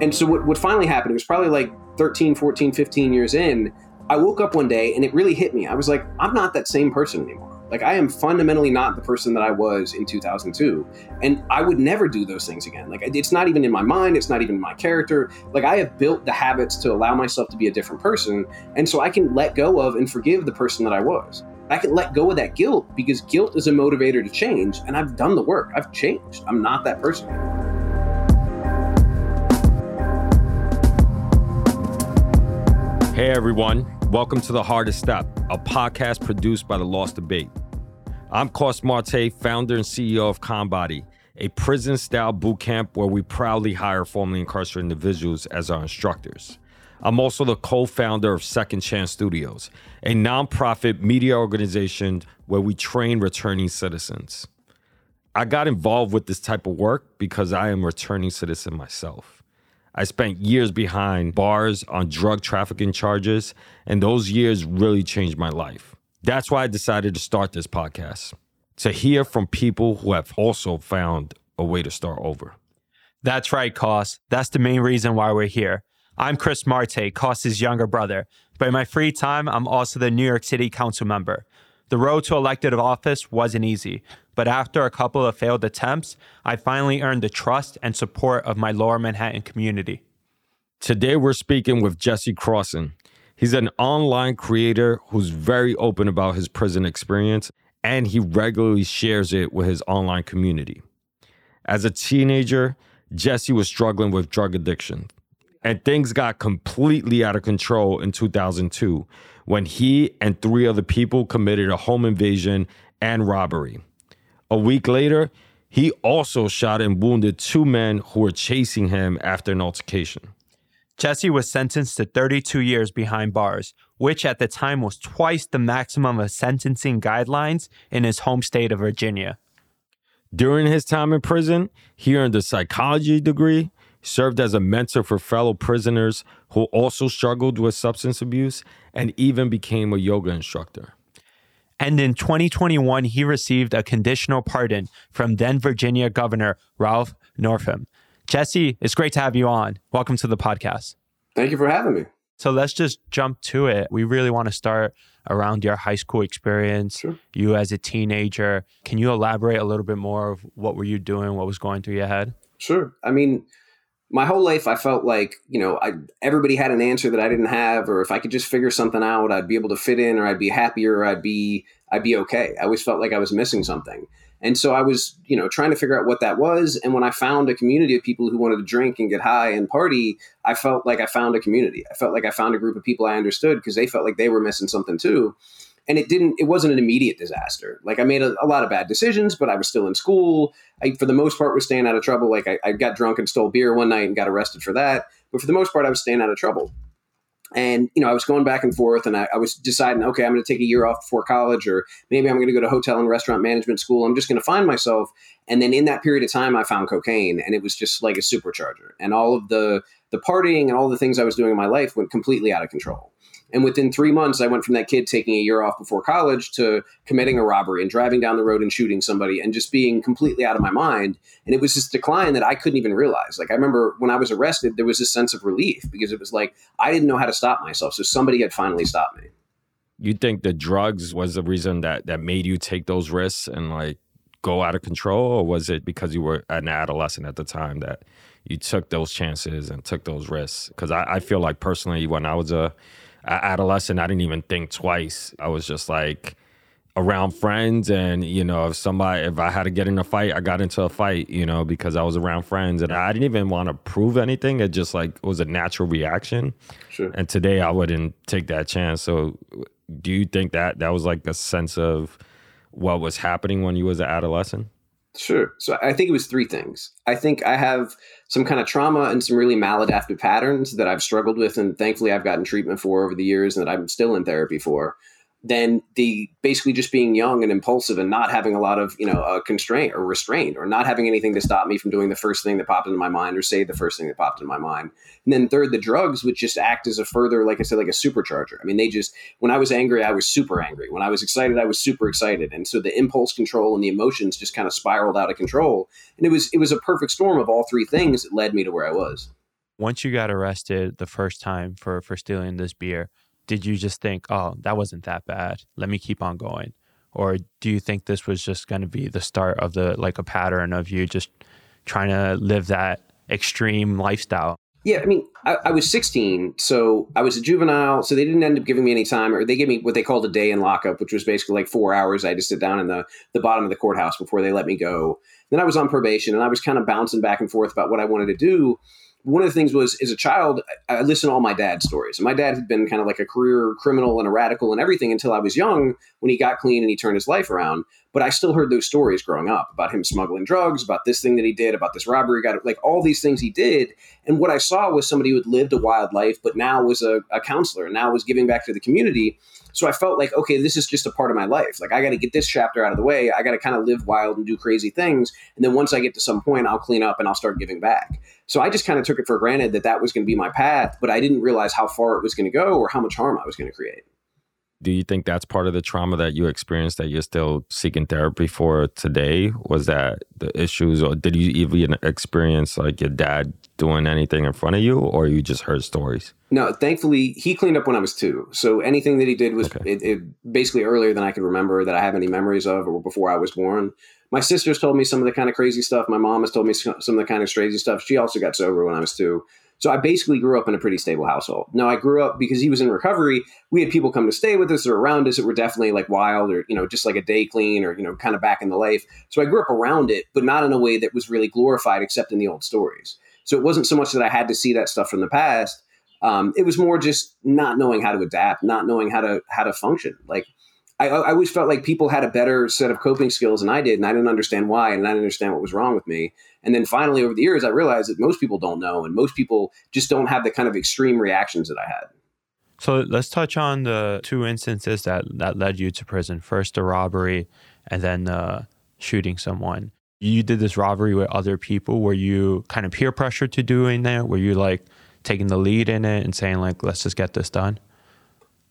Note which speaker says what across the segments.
Speaker 1: And so what, what finally happened, it was probably like 13, 14, 15 years in, I woke up one day and it really hit me. I was like, I'm not that same person anymore. Like, I am fundamentally not the person that I was in 2002. And I would never do those things again. Like, it's not even in my mind, it's not even in my character. Like, I have built the habits to allow myself to be a different person. And so I can let go of and forgive the person that I was. I can let go of that guilt because guilt is a motivator to change. And I've done the work, I've changed. I'm not that person anymore.
Speaker 2: Hey everyone, welcome to The Hardest Step, a podcast produced by The Lost Debate. I'm Coss Marte, founder and CEO of ConBody, a prison style boot camp where we proudly hire formerly incarcerated individuals as our instructors. I'm also the co founder of Second Chance Studios, a nonprofit media organization where we train returning citizens. I got involved with this type of work because I am a returning citizen myself. I spent years behind bars on drug trafficking charges, and those years really changed my life. That's why I decided to start this podcast to hear from people who have also found a way to start over.
Speaker 3: That's right, Coss. That's the main reason why we're here. I'm Chris Marte, Coss's younger brother, but in my free time, I'm also the New York City Council member. The road to elected office wasn't easy, but after a couple of failed attempts, I finally earned the trust and support of my lower Manhattan community.
Speaker 2: Today, we're speaking with Jesse Crosson. He's an online creator who's very open about his prison experience, and he regularly shares it with his online community. As a teenager, Jesse was struggling with drug addiction, and things got completely out of control in 2002 when he and three other people committed a home invasion and robbery. A week later, he also shot and wounded two men who were chasing him after an altercation.
Speaker 3: Jesse was sentenced to 32 years behind bars, which at the time was twice the maximum of sentencing guidelines in his home state of Virginia.
Speaker 2: During his time in prison, he earned a psychology degree, served as a mentor for fellow prisoners who also struggled with substance abuse, and even became a yoga instructor.
Speaker 3: And in 2021, he received a conditional pardon from then Virginia Governor Ralph Northam. Jesse, it's great to have you on. Welcome to the podcast.
Speaker 1: Thank you for having me.
Speaker 3: So let's just jump to it. We really want to start around your high school experience, sure. you as a teenager. Can you elaborate a little bit more of what were you doing, what was going through your head?
Speaker 1: Sure. I mean, my whole life I felt like you know I, everybody had an answer that I didn't have, or if I could just figure something out, I'd be able to fit in, or I'd be happier, or I'd be I'd be okay. I always felt like I was missing something, and so I was you know trying to figure out what that was. And when I found a community of people who wanted to drink and get high and party, I felt like I found a community. I felt like I found a group of people I understood because they felt like they were missing something too and it didn't it wasn't an immediate disaster. Like i made a, a, lot of bad decisions but i was still in school. I for the most part was staying out of trouble. Like I, I, got drunk and stole beer one night and got arrested for that. But for the most part i was staying out of trouble. And you know i was going back and forth and i, I was deciding okay i'm going to take a year off before college or maybe i'm going to go to hotel and restaurant management school. I'm just going to find myself. And then in that period of time i found cocaine and it was just like a supercharger. And all of the the partying and all the things i was doing in my life went completely out of control and within three months, I went from that kid taking a year off before college to committing a robbery and driving down the road and shooting somebody and just being completely out of my mind. And it was this decline that I couldn't even realize. Like, I remember when I was arrested, there was this sense of relief because it was like I didn't know how to stop myself. So somebody had finally stopped me.
Speaker 2: You think the drugs was the reason that, that made you take those risks and like go out of control? Or was it because you were an adolescent at the time that you took those chances and took those risks? Because I, I feel like personally, when I was a adolescent, I didn't even think twice. I was just like around friends, and you know, if somebody, if I had to get in a fight, I got into a fight, you know, because I was around friends, and I didn't even want to prove anything. It just like was a natural reaction.
Speaker 1: Sure.
Speaker 2: And today, I wouldn't take that chance. So, do you think that that was like a sense of what was happening when you was an adolescent?
Speaker 1: Sure. So I think it was three things. I think I have some kind of trauma and some really maladaptive patterns that I've struggled with, and thankfully I've gotten treatment for over the years, and that I'm still in therapy for than the basically just being young and impulsive and not having a lot of you know a constraint or restraint or not having anything to stop me from doing the first thing that popped into my mind or say the first thing that popped into my mind. And then third the drugs which just act as a further like i said like a supercharger. I mean they just when i was angry i was super angry. When i was excited i was super excited. And so the impulse control and the emotions just kind of spiraled out of control. And it was it was a perfect storm of all three things that led me to where i was.
Speaker 3: Once you got arrested the first time for for stealing this beer, did you just think, "Oh, that wasn't that bad. Let me keep on going." Or do you think this was just going to be the start of the like a pattern of you just trying to live that extreme lifestyle?
Speaker 1: Yeah, I mean, I, I, was 16, so I was a juvenile, so they didn't end up giving me any time, or they gave me what they called a day in lockup, which was basically like four hours. I had to sit down in the, the bottom of the courthouse before they let me go. Then I was on probation, and I was kind of bouncing back and forth about what I wanted to do one of the things was as a child i listened to all my dad's stories. And my dad had been kind of like a career criminal and a radical and everything until i was young when he got clean and he turned his life around but i still heard those stories growing up about him smuggling drugs about this thing that he did about this robbery got like all these things he did and what i saw was somebody who had lived a wild life but now was a, a counselor and now was giving back to the community so I felt like, okay, this is just a part of my life. Like I got to get this chapter out of the way. I got to kind of live wild and do crazy things. And then once I get to some point, I'll clean up and I'll start giving back. So I just kind of took it for granted that that was going to be my path, but I didn't realize how far it was going to go or how much harm I was going to create.
Speaker 2: Do you think that's part of the trauma that you experienced that you're still seeking therapy for today? Was that the issues, or did you even experience like your dad doing anything in front of you, or you just heard stories?
Speaker 1: No, thankfully he cleaned up when I was two. So anything that he did was okay. it, it basically earlier than I could remember that I have any memories of, or before I was born. My sister's told me some of the kind of crazy stuff. My mom has told me some of the kind of crazy stuff. She also got sober when I was two. So I basically grew up in a pretty stable household. Now I grew up because he was in recovery. We had people come to stay with us or around us that were definitely like wild or, you know, just like a day clean or, you know, kind of back in the life. So I grew up around it, but not in a way that was really glorified except in the old stories. So it wasn't so much that I had to see that stuff from the past. Um, it was more just not knowing how to adapt, not knowing how to how to function. Like I, I, always felt like people had a better set of coping skills than I did, and I didn't understand why, and I didn't understand what was wrong with me. And then finally, over the years, I realized that most people don't know, and most people just don't have the kind of extreme reactions that I had.
Speaker 3: So let's touch on the two instances that that led you to prison. First, the robbery, and then uh, shooting someone. You did this robbery with other people. Were you kind of peer pressured to doing that? Were you like taking the lead in it and saying like, "Let's just get this done"?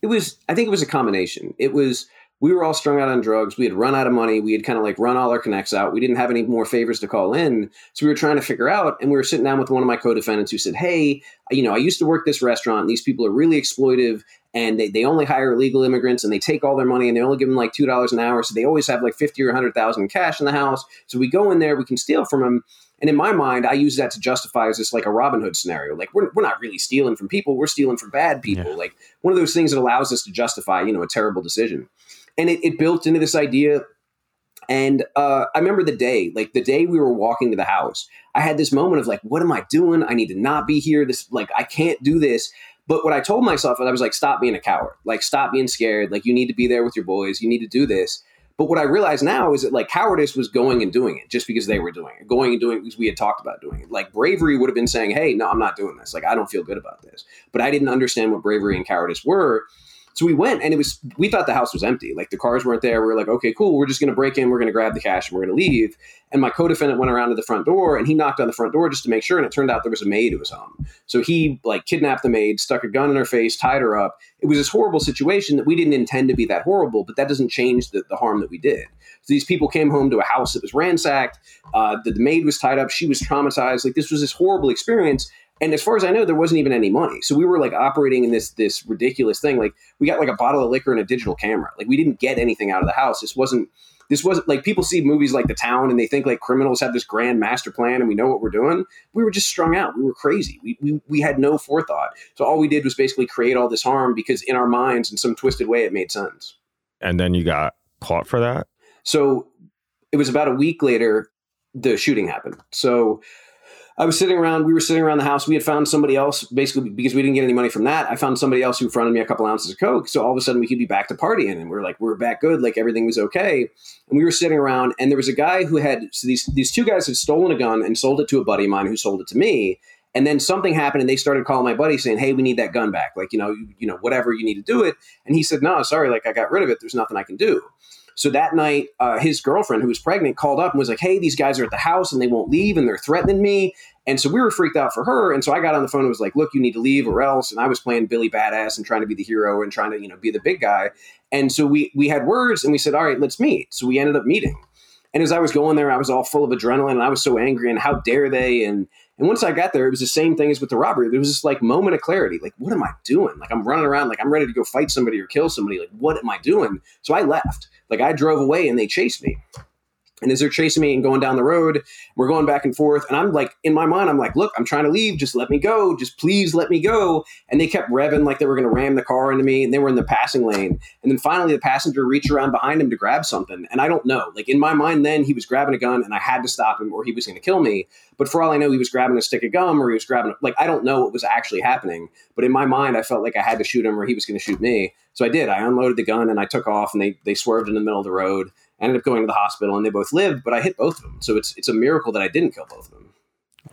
Speaker 1: It was. I think it was a combination. It was we were all strung out on drugs. We had run out of money. We had kind of like run all our connects out. We didn't have any more favors to call in. So we were trying to figure out, and we were sitting down with one of my co-defendants who said, Hey, you know, I used to work this restaurant. And these people are really exploitive and they, they only hire illegal immigrants and they take all their money and they only give them like $2 an hour. So they always have like 50 or 100,000 cash in the house. So we go in there, we can steal from them. And in my mind, I use that to justify as this like a Robin Hood scenario. Like we're, we're not really stealing from people. We're stealing from bad people. Yeah. Like one of those things that allows us to justify, you know, a terrible decision and it, it built into this idea and uh, I remember the day, like the day we were walking to the house, I had this moment of like, what am I doing? I need to not be here. This, like, I can't do this. But what I told myself, I was like, stop being a coward. Like, stop being scared. Like, you need to be there with your boys. You need to do this. But what I realize now is that like cowardice was going and doing it just because they were doing it, going and doing it because we had talked about doing it. Like bravery would have been saying, hey, no, I'm not doing this. Like, I don't feel good about this. But I didn't understand what bravery and cowardice were. So we went and it was, we thought the house was empty. Like the cars weren't there. We were like, okay, cool. We're just going to break in. We're going to grab the cash and we're going to leave. And my co-defendant went around to the front door and he knocked on the front door just to make sure. And it turned out there was a maid who was home. So he like kidnapped the maid, stuck a gun in her face, tied her up. It was this horrible situation that we didn't intend to be that horrible, but that doesn't change the, the harm that we did. So these people came home to a house that was ransacked. Uh, the, the maid was tied up. She was traumatized. Like this was this horrible experience and as far as I know, there wasn't even any money. So we were like operating in this this ridiculous thing. Like we got like a bottle of liquor and a digital camera. Like we didn't get anything out of the house. This wasn't this wasn't like people see movies like The Town and they think like criminals have this grand master plan and we know what we're doing. We were just strung out. We were crazy. We we, we had no forethought. So all we did was basically create all this harm because in our minds, in some twisted way, it made sense.
Speaker 2: And then you got caught for that.
Speaker 1: So it was about a week later the shooting happened. So I was sitting around, we were sitting around the house. We had found somebody else, basically because we didn't get any money from that. I found somebody else who fronted me a couple ounces of Coke. So all of a sudden we could be back to partying. And we are like, we are back good. Like everything was okay. And we were sitting around, and there was a guy who had, so these, these two guys had stolen a gun and sold it to a buddy of mine who sold it to me. And then something happened, and they started calling my buddy saying, "Hey, we need that gun back. Like, you know, you, you know, whatever you need to do it." And he said, "No, sorry, like I got rid of it. There's nothing I can do." So that night, uh, his girlfriend, who was pregnant, called up and was like, "Hey, these guys are at the house and they won't leave and they're threatening me." And so we were freaked out for her. And so I got on the phone and was like, "Look, you need to leave or else." And I was playing Billy Badass and trying to be the hero and trying to you know be the big guy. And so we we had words and we said, "All right, let's meet." So we ended up meeting. And as I was going there, I was all full of adrenaline and I was so angry and how dare they and And once I got there, it was the same thing as with the robbery. There was this like moment of clarity. Like, what am I doing? Like, I'm running around, like, I'm ready to go fight somebody or kill somebody. Like, what am I doing? So I left. Like, I drove away and they chased me. And as they're chasing me and going down the road, we're going back and forth. And I'm like, in my mind, I'm like, look, I'm trying to leave. Just let me go. Just please let me go. And they kept revving like they were going to ram the car into me. And they were in the passing lane. And then finally, the passenger reached around behind him to grab something. And I don't know. Like in my mind, then he was grabbing a gun and I had to stop him or he was going to kill me. But for all I know, he was grabbing a stick of gum or he was grabbing, like, I don't know what was actually happening. But in my mind, I felt like I had to shoot him or he was going to shoot me. So I did. I unloaded the gun and I took off and they, they swerved in the middle of the road ended up going to the hospital and they both lived, but I hit both of them. So it's it's a miracle that I didn't kill both of them.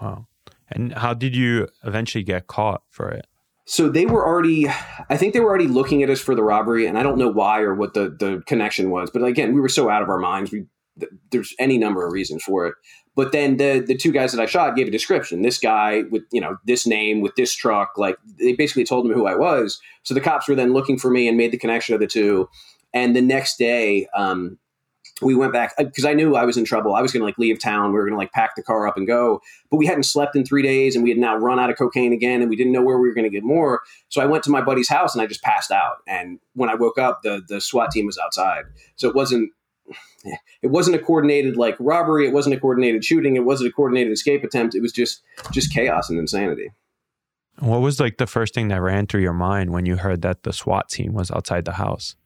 Speaker 3: Wow. And how did you eventually get caught for it?
Speaker 1: So they were already I think they were already looking at us for the robbery and I don't know why or what the the connection was, but again, we were so out of our minds. We there's any number of reasons for it. But then the the two guys that I shot gave a description. This guy with you know this name with this truck, like they basically told them who I was. So the cops were then looking for me and made the connection of the two. And the next day, um, we went back because uh, I knew I was in trouble. I was going to like leave town. We were going to like pack the car up and go, but we hadn't slept in three days and we had now run out of cocaine again and we didn't know where we were going to get more. So I went to my buddy's house and I just passed out. And when I woke up, the the SWAT team was outside. So it wasn't it wasn't a coordinated like robbery. It wasn't a coordinated shooting. It wasn't a coordinated escape attempt. It was just just chaos and insanity.
Speaker 3: What was like the first thing that ran through your mind when you heard that the SWAT team was outside the house?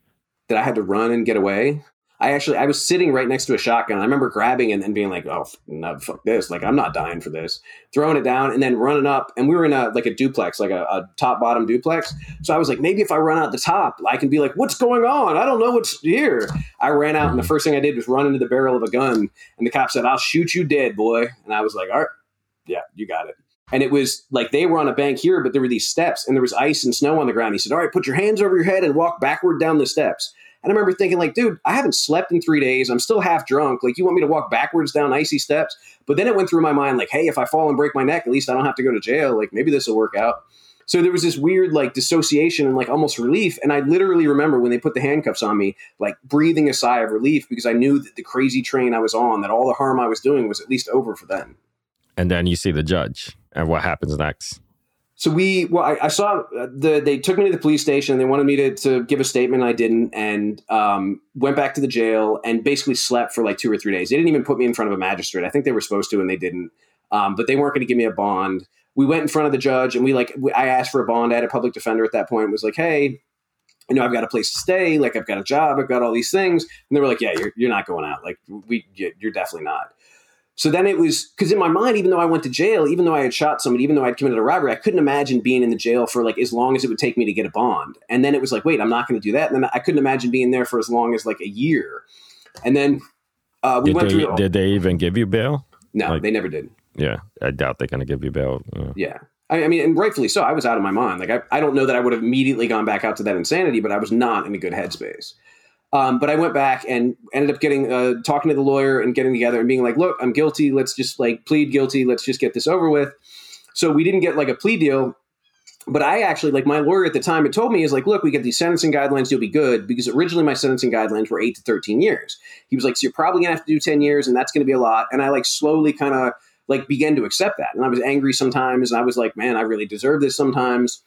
Speaker 1: That I had to run and get away. I actually I was sitting right next to a shotgun. I remember grabbing it and being like, "Oh, no, fuck this! Like I'm not dying for this." Throwing it down and then running up. And we were in a like a duplex, like a, a top bottom duplex. So I was like, maybe if I run out the top, I can be like, "What's going on? I don't know what's here." I ran out and the first thing I did was run into the barrel of a gun. And the cop said, "I'll shoot you dead, boy." And I was like, "All right, yeah, you got it." And it was like they were on a bank here, but there were these steps and there was ice and snow on the ground. He said, All right, put your hands over your head and walk backward down the steps. And I remember thinking, like, dude, I haven't slept in three days. I'm still half drunk. Like, you want me to walk backwards down icy steps? But then it went through my mind, like, hey, if I fall and break my neck, at least I don't have to go to jail. Like, maybe this will work out. So there was this weird, like, dissociation and, like, almost relief. And I literally remember when they put the handcuffs on me, like, breathing a sigh of relief because I knew that the crazy train I was on, that all the harm I was doing was at least over for them.
Speaker 2: And then you see the judge and what happens next
Speaker 1: so we well I, I, saw uh, the they took me to the police station. They wanted me to, to give a statement. I didn't. And um, went back to the jail and basically slept for like two or three days. They didn't even put me in front of a magistrate. I think they were supposed to and they didn't. Um, but they weren't going to give me a bond. We went in front of the judge and we like i asked for a bond. I had a public defender at that point was like hey you know i've got a place to stay. Like i've got a job. I've got all these things. And they were like yeah you're, you're not going out. Like we you're definitely not so then it was because in my mind, even though I went to jail, even though I had shot somebody, even though I had committed a robbery, I couldn't imagine being in the jail for like as long as it would take me to get a bond. And then it was like, wait, I'm not going to do that. And then I couldn't imagine being there for as long as like a year. And then uh, we
Speaker 2: did
Speaker 1: went
Speaker 2: they,
Speaker 1: through.
Speaker 2: Did they even give you bail?
Speaker 1: No,
Speaker 2: like,
Speaker 1: they never did.
Speaker 2: Yeah, I doubt they're going to give you bail.
Speaker 1: Yeah. yeah. I, I mean, and rightfully so. I was out of my mind. Like, I, I don't know that I would have immediately gone back out to that insanity, but I was not in a good headspace. Um, but I went back and ended up getting uh, talking to the lawyer and getting together and being like, "Look, I'm guilty. Let's just like plead guilty. Let's just get this over with." So we didn't get like a plea deal, but I actually like my lawyer at the time had told me is like, "Look, we get these sentencing guidelines. You'll be good." Because originally my sentencing guidelines were eight to thirteen years. He was like, "So you're probably gonna have to do ten years, and that's to be a lot." And I like slowly kind of like began to accept that, and I was angry sometimes, and I was like, "Man, I really deserve this sometimes."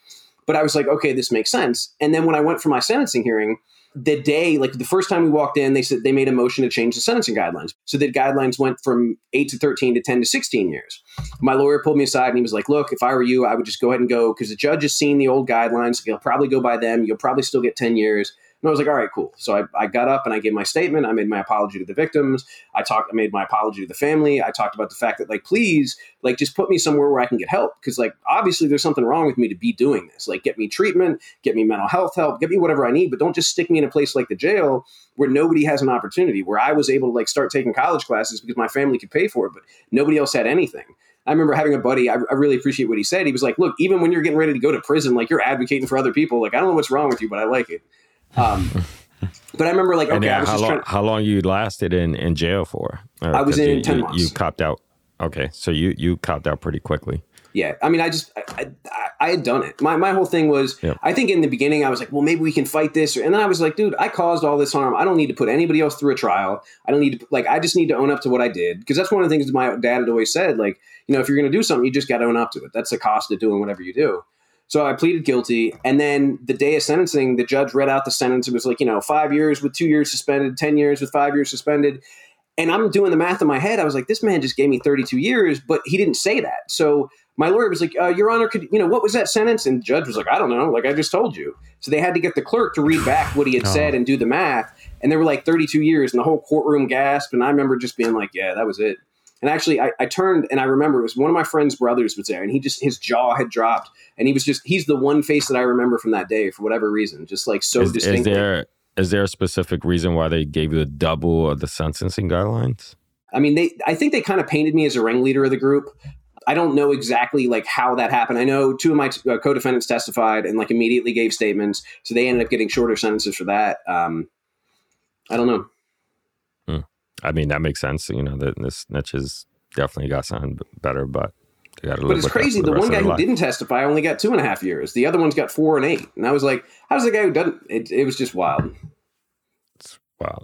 Speaker 1: But I was like, "Okay, this makes sense." And then when I went for my sentencing hearing the day, like the first time we walked in, they said they made a motion to change the sentencing guidelines. So the guidelines went from 8 to 13 to 10 to 16 years. My lawyer pulled me aside and he was like, Look, if I were you, I would just go ahead and go because the judge has seen the old guidelines. He'll probably go by them. You'll probably still get 10 years. And I was like, all right, cool. So I, I got up and I gave my statement. I made my apology to the victims. I talked, I made my apology to the family. I talked about the fact that, like, please, like, just put me somewhere where I can get help. Cause, like, obviously there's something wrong with me to be doing this. Like, get me treatment, get me mental health help, get me whatever I need, but don't just stick me in a place like the jail where nobody has an opportunity, where I was able to, like, start taking college classes because my family could pay for it, but nobody else had anything. I remember having a buddy, I, I, really appreciate what he said. He was like, look, even when you're getting ready to go to prison, like you're advocating for other people. Like, I don't know what's wrong with you, but I like it. Um, But I remember like okay,
Speaker 2: yeah,
Speaker 1: I was
Speaker 2: how
Speaker 1: just
Speaker 2: long,
Speaker 1: trying.
Speaker 2: how long you lasted in, in jail for?
Speaker 1: I was in
Speaker 2: you,
Speaker 1: 10
Speaker 2: you,
Speaker 1: months.
Speaker 2: You copped out. Okay, so you you copped out pretty quickly.
Speaker 1: Yeah, I mean, I just I, I, I had done it. My my whole thing was,
Speaker 2: Yep.
Speaker 1: I think in the beginning I was like, well, maybe we can fight this, and then I was like, dude, I caused all this harm. I don't need to put anybody else through a trial. I don't need to like, I just need to own up to what I did because that's one of the things my dad had always said. Like, you know, if you're going to do something, you just got to own up to it. That's the cost of doing whatever you do. So I pleaded guilty, and then the day of sentencing, the judge read out the sentence. It was like, you know, five years with two years suspended, ten years with five years suspended. And I'm doing the math in my head. I was like, this man just gave me 32 years, but he didn't say that. So my lawyer was like, uh, Your Honor, could you know what was that sentence? And the judge was like, I don't know. Like I just told you. So they had to get the clerk to read back what he had
Speaker 3: Oh.
Speaker 1: said and do the math. And they were like 32 years, and the whole courtroom gasped. And I remember just being like, Yeah, that was it. And actually, I, I turned and I remember it was one of my friend's brothers was there, and he just his jaw had dropped, and he was just he's the one face that I remember from that day for whatever reason, just like so
Speaker 2: is,
Speaker 1: distinct.
Speaker 2: is there is there a specific reason why they gave you the double of the sentencing guidelines?
Speaker 1: I mean, they I think they kind of painted me as a ringleader of the group. I don't know exactly like how that happened. I know two of my uh, co-defendants testified and like immediately gave statements, so they ended up getting shorter sentences for that. Um, I don't know.
Speaker 2: I mean, that makes sense. You know, the, the snitches definitely got something better, but they got to
Speaker 1: But it's crazy.
Speaker 2: for
Speaker 1: The, one guy who
Speaker 2: life.
Speaker 1: didn't testify only got two and a half years. The other one's got four and eight. And I was like, how does the guy who doesn't? It, it was just wild.
Speaker 2: Wow.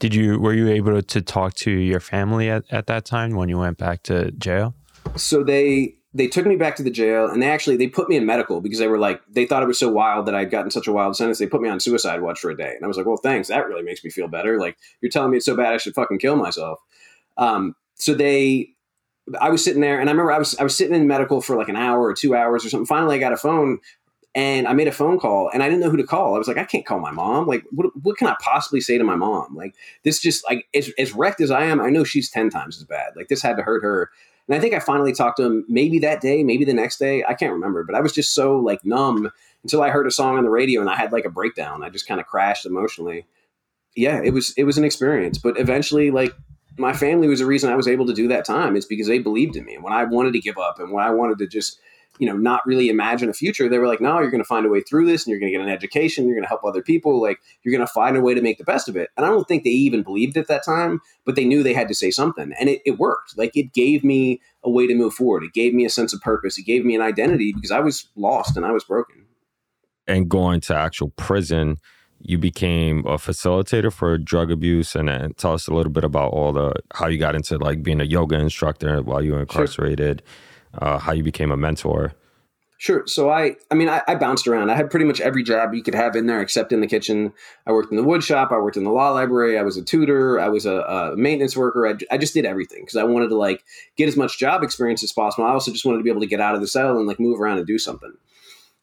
Speaker 3: Did you were you able to talk to your family at, at that time when you went back to jail?
Speaker 1: So they they took me back to the jail and they actually they put me in medical because they were like they thought it was so wild that I'd gotten such a wild sentence. They put me on suicide watch for a day, and I was like, well, thanks. That really makes me feel better. Like you're telling me it's so bad I should fucking kill myself. Um, so they. I was sitting there, and I remember I was I was sitting in medical for like an hour or two hours or something. Finally, I got a phone, and I made a phone call, and I didn't know who to call. I was like, I can't call my mom. Like, what what can I possibly say to my mom? Like, this just like as, as wrecked as I am, I know she's ten times as bad. Like, this had to hurt her. And I think I finally talked to him maybe that day, maybe the next day. I can't remember, but I was just so like numb until I heard a song on the radio and I had like a breakdown. I just kind of crashed emotionally. Yeah, it was it was an experience, but eventually like my family was the reason I was able to do that time. It's because they believed in me. And when I wanted to give up and when I wanted to just, you know, not really imagine a future, they were like, no, you're going to find a way through this and you're going to get an education. You're going to help other people. Like, you're going to find a way to make the best of it. And I don't think they even believed at that time, but they knew they had to say something. And it, it worked. Like, it gave me a way to move forward. It gave me a sense of purpose. It gave me an identity because I was lost and I was broken.
Speaker 2: And going to actual prison, you became a facilitator for drug abuse, and then tell us a little bit about all the how you got into like being a yoga instructor while you were incarcerated, uh, how you became a mentor.
Speaker 1: Sure. So I, I mean, I, I bounced around. I had pretty much every job you could have in there, except in the kitchen. I worked in the wood shop. I worked in the law library. I was a tutor. I was a, a maintenance worker. I, I just did everything because I wanted to like get as much job experience as possible. I also just wanted to be able to get out of the cell and like move around and do something.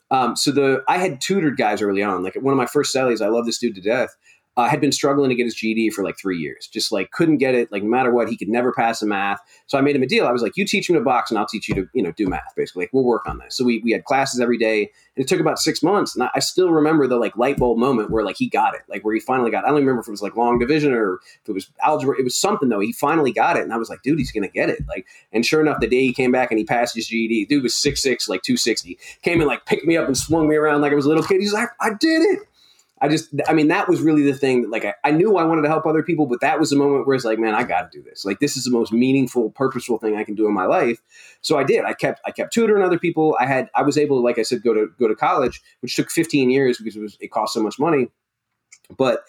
Speaker 1: Um, so the I had tutored guys early on. Like one of my first cellies, I love this dude to death. Uh, had been struggling to get his GED for like three years. Just like couldn't get it. Like no matter what, he could never pass a math. So I made him a deal. I was like, "You teach me to box, and I'll teach you to you know do math. Basically, like, we'll work on this." So we we had classes every day, and it took about six months. And I, I still remember the like light bulb moment where like he got it, like where he finally got. It. I don't remember if it was like long division or if it was algebra. It was something though. He finally got it, and I was like, "Dude, he's gonna get it." Like, and sure enough, the day he came back and he passed his GED, dude was six six, like two sixty. Came and like picked me up and swung me around like I was a little kid. He's like, "I did it." I just, I mean, that was really the thing that, like, I, I knew I wanted to help other people, but that was the moment where it's like, man, I got to do this. Like, this is the most meaningful, purposeful thing I can do in my life. So I did. I kept, I kept tutoring other people. I had, I was able to, like I said, go to go to college, which took 15 years because it was, it cost so much money. But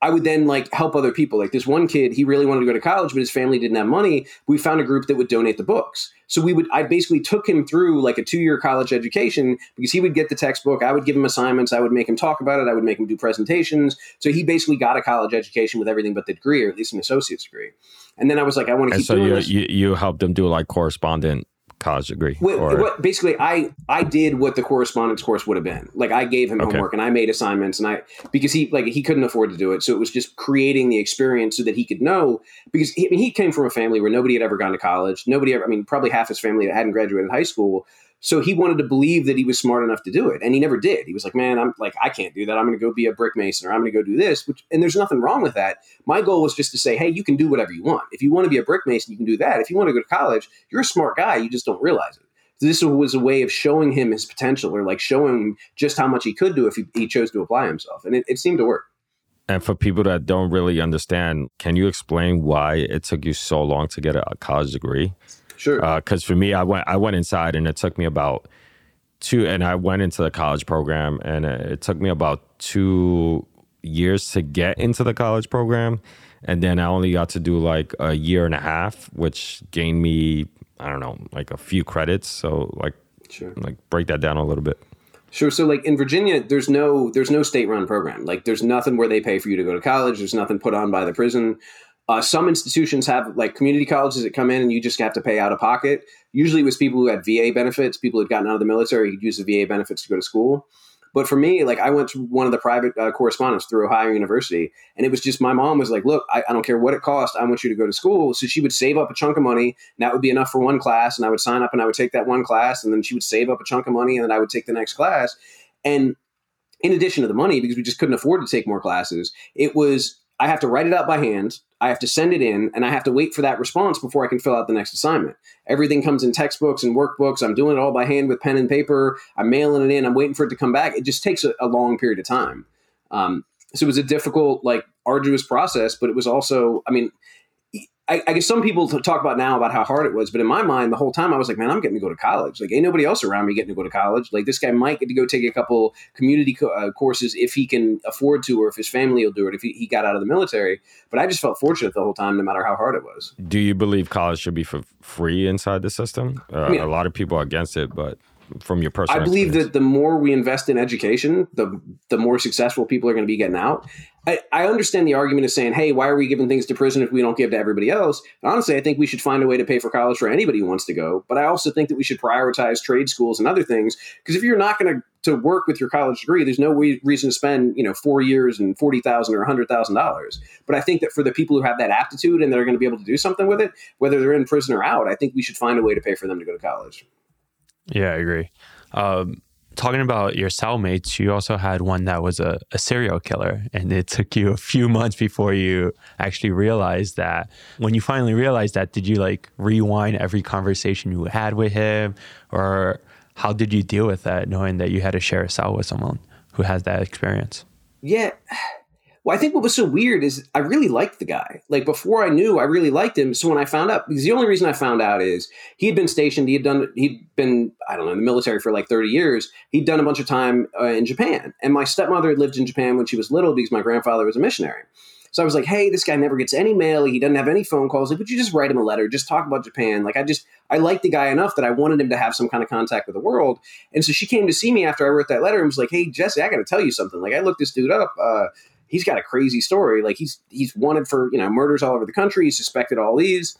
Speaker 1: I would then like help other people. Like this one kid, he really wanted to go to college, but his family didn't have money. We found a group that would donate the books. So we would, I basically took him through like a two year college education because he would get the textbook. I would give him assignments. I would make him talk about it. I would make him do presentations. So he basically got a college education with everything but the degree, or at least an associate's degree. And then I was like, I want to
Speaker 2: And
Speaker 1: keep
Speaker 2: so
Speaker 1: doing
Speaker 2: you, you you helped them do like correspondent college degree.
Speaker 1: What,
Speaker 2: or-
Speaker 1: what, basically, I I did what the correspondence course would have been. Like I gave him
Speaker 2: Okay.
Speaker 1: homework and I made assignments and I because he like he couldn't afford to do it, so it was just creating the experience so that he could know. Because he, I mean, he came from a family where nobody had ever gone to college. Nobody ever. I mean, probably half his family hadn't graduated high school. So he wanted to believe that he was smart enough to do it, and he never did. He was like, "Man, I'm like I can't do that. I'm going to go be a brick mason, or I'm going to go do this." Which and there's nothing wrong with that. My goal was just to say, "Hey, you can do whatever you want. If you want to be a brick mason, you can do that. If you want to go to college, you're a smart guy. You just don't realize it." this was a way of showing him his potential or like showing just how much he could do if he, he chose to apply himself and it, it seemed to work
Speaker 2: And for people that don't really understand, can you explain why it took you so long to get a, a college degree?
Speaker 1: Sure uh,
Speaker 2: Because for me, I went I went inside and it took me about two, and I went into the college program, and it took me about two years to get into the college program, and then I only got to do like a year and a half, which gained me I don't know like a few credits. So like, sure. like break that down a little bit.
Speaker 1: Sure. So like in Virginia, there's no there's no state run program. Like there's nothing where they pay for you to go to college. There's nothing put on by the prison. Uh, some institutions have like community colleges that come in and you just have to pay out of pocket. Usually it was people who had VA benefits, people who had gotten out of the military, could use the VA benefits to go to school. But for me, like I went to one of the private uh, correspondents through Ohio University, and it was just my mom was like, "Look, I, I, don't care what it costs. I want you to go to school." So she would save up a chunk of money, and that would be enough for one class, and I would sign up and I would take that one class, and then she would save up a chunk of money, and then I would take the next class. And in addition to the money, because we just couldn't afford to take more classes, it was I have to write it out by hand. I have to send it in, and I have to wait for that response before I can fill out the next assignment. Everything comes in textbooks and workbooks. I'm doing it all by hand with pen and paper. I'm mailing it in. I'm waiting for it to come back. It just takes a, a long period of time. Um, so it was a difficult, like arduous process, but it was also, I mean, I, I, guess some people talk about now about how hard it was, but in my mind, the whole time I was like, man, I'm getting to go to college. Like, ain't nobody else around me getting to go to college. Like, this guy might get to go take a couple community co- uh, courses if he can afford to, or if his family will do it, if he, he, got out of the military. But I just felt fortunate the whole time, no matter how hard it was.
Speaker 2: Do you believe college should be for free inside the system? Uh, I mean, a lot of people are against it, but from your personal
Speaker 1: I believe experience? that the more we invest in education, the the more successful people are going to be getting out. I, I understand the argument of saying, hey, why are we giving things to prison if we don't give to everybody else? And honestly, I think we should find a way to pay for college for anybody who wants to go. But I also think that we should prioritize trade schools and other things because if you're not going to to work with your college degree, there's no reason to spend you know four years and forty thousand or hundred thousand dollars. But I think that for the people who have that aptitude and that are going to be able to do something with it, whether they're in prison or out, I think we should find a way to pay for them to go to college.
Speaker 3: Yeah, I agree. Um, talking about your cellmates, you also had one that was a, a, serial killer, and it took you a few months before you actually realized that. When you finally realized that, did you like rewind every conversation you had with him, or how did you deal with that, knowing that you had to share a cell with someone who has that experience?
Speaker 1: Yeah, well, I think what was so weird is I really liked the guy. Like before I knew, I really liked him. So when I found out, because the only reason I found out is he had been stationed. He had done. He'd been I don't know in the military for like thirty years. He'd done a bunch of time uh, in Japan, and my stepmother had lived in Japan when she was little because my grandfather was a missionary. So I was like, hey, this guy never gets any mail. He doesn't have any phone calls. Like, would you just write him a letter? Just talk about Japan. Like, I just, I liked the guy enough that I wanted him to have some kind of contact with the world. And so she came to see me after I wrote that letter and was like, hey, Jesse, I got to tell you something. Like, I looked this dude up. Uh, he's got a crazy story. Like he's he's wanted for you know murders all over the country. He's suspected all these.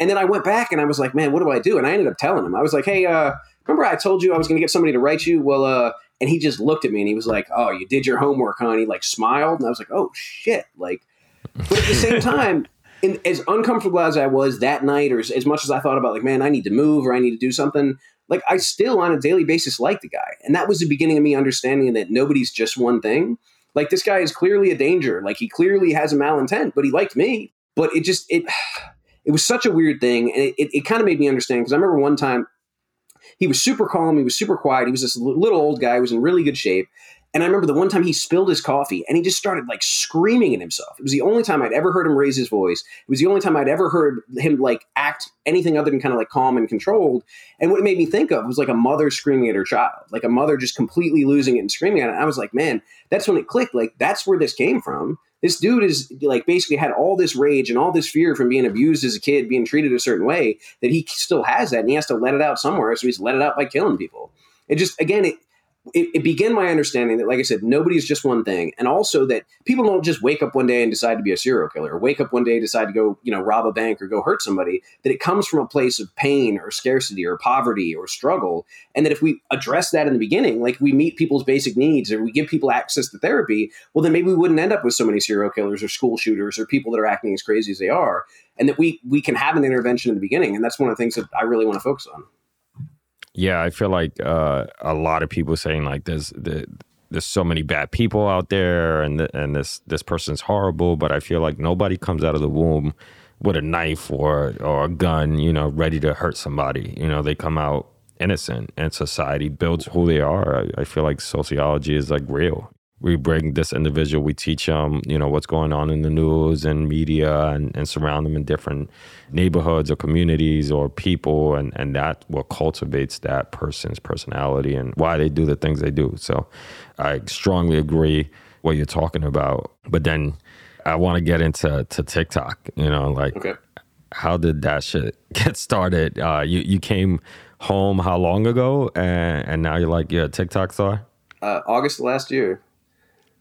Speaker 1: And then I went back and I was like, man, what do I do? And I ended up telling him. I was like, hey, uh, remember I told you I was going to get somebody to write you? Well, uh, and he just looked at me and he was like, oh, you did your homework, huh? And he like smiled and I was like, oh shit, like. But at the same time. In, as uncomfortable as I was that night, or as, as much as I thought about, like, man, I need to move or I need to do something, like, I still on a daily basis like the guy. And that was the beginning of me understanding that nobody's just one thing like this guy is clearly a danger. Like he clearly has a malintent, but he liked me. But it just it it was such a weird thing, and it, it, it kind of made me understand because I remember one time he was super calm, he was super quiet, he was this little old guy, he was in really good shape, and I remember the one time he spilled his coffee and he just started like screaming at himself. It was the only time I'd ever heard him raise his voice. It was the only time I'd ever heard him like act anything other than kind of like calm and controlled. And what it made me think of was like a mother screaming at her child, like a mother just completely losing it and screaming at it. And I was like, man, that's when it clicked. Like that's where this came from. This dude is like basically had all this rage and all this fear from being abused as a kid, being treated a certain way that he still has that and he has to let it out somewhere. So he's let it out by killing people. It just, again, it, it, it, began my understanding that, like I said, nobody is just one thing, and also that people don't just wake up one day and decide to be a serial killer, or wake up one day and decide to go, you know, rob a bank or go hurt somebody. That it comes from a place of pain or scarcity or poverty or struggle, and that if we address that in the beginning, like we meet people's basic needs or we give people access to therapy, well, then maybe we wouldn't end up with so many serial killers or school shooters or people that are acting as crazy as they are, and that we we can have an intervention in the beginning, and that's one of the things that I really want to focus on.
Speaker 2: Yeah, I feel like uh, a lot of people saying like there's the, there's so many bad people out there, and the, and this this person's horrible. But I feel like nobody comes out of the womb with a knife or or a gun, you know, ready to hurt somebody. You know, they come out innocent, and society builds who they are. I, I feel like sociology is like real. We bring this individual, we teach them, you know, what's going on in the news and media and, and surround them in different neighborhoods or communities or people. And, and that what cultivates that person's personality and why they do the things they do. So I strongly agree what you're talking about. But then I want to get into to TikTok, you know, like
Speaker 1: Okay.
Speaker 2: how did that shit get started? Uh, you, you came home how long ago? And, and now you're like, you're a TikTok star?
Speaker 1: Uh, August last year.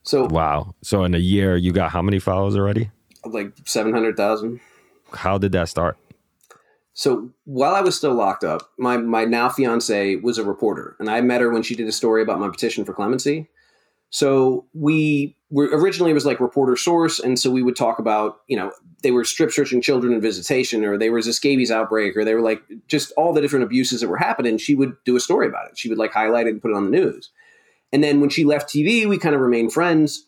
Speaker 1: So
Speaker 2: Wow. So in a year, you got how many followers already?
Speaker 1: like 700,000.
Speaker 2: How did that start?
Speaker 1: So while I was still locked up, my my now fiance was a reporter, and I met her when she did a story about my petition for clemency. So we were originally it was like reporter source, and so we would talk about you know they were strip searching children in visitation, or there was a scabies outbreak, or they were like just all the different abuses that were happening. She would do a story about it. She would like highlight it and put it on the news. And then when she left TV, we kind of remained friends.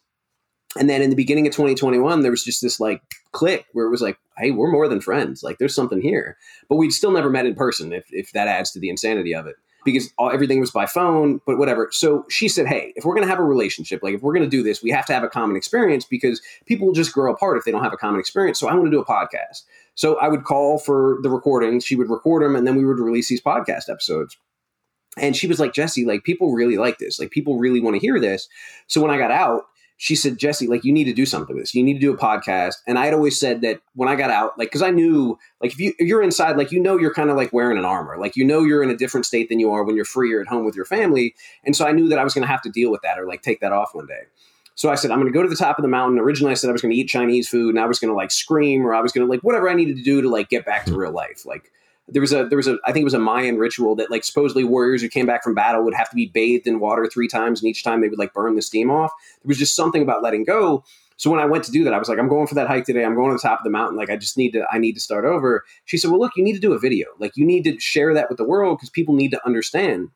Speaker 1: And then in the beginning of 2021, there was just this like click where it was like, hey, we're more than friends. Like there's something here. But we'd still never met in person if, if that adds to the insanity of it because all, everything was by phone, but whatever. So she said, hey, if we're going to have a relationship, like if we're going to do this, we have to have a common experience because people will just grow apart if they don't have a common experience. So I want to do a podcast. So I would call for the recordings. She would record them and then we would release these podcast episodes. And she was like, Jesse, like people really like this. Like people really want to hear this. So when I got out, she said, Jesse, like you need to do something with this. You need to do a podcast. And I had always said that when I got out, like, cause I knew, like, if you if you're inside, like, you know, you're kind of like wearing an armor. Like, you know, you're in a different state than you are when you're free or at home with your family. And so I knew that I was going to have to deal with that or like take that off one day. So I said, I'm going to go to the top of the mountain. Originally, I said I was going to eat Chinese food and I was going to like scream or I was going to like whatever I needed to do to like get back to hmm. real life. Like, there was a there was a I think it was a Mayan ritual that like supposedly warriors who came back from battle would have to be bathed in water three times, and each time they would like burn the steam off. There was just something about letting go. So when I went to do that, I was like, I'm going for that hike today. I'm going to the top of the mountain. Like I just need to I need to start over. She said, Well, look, you need to do a video. Like you need to share that with the world because people need to understand.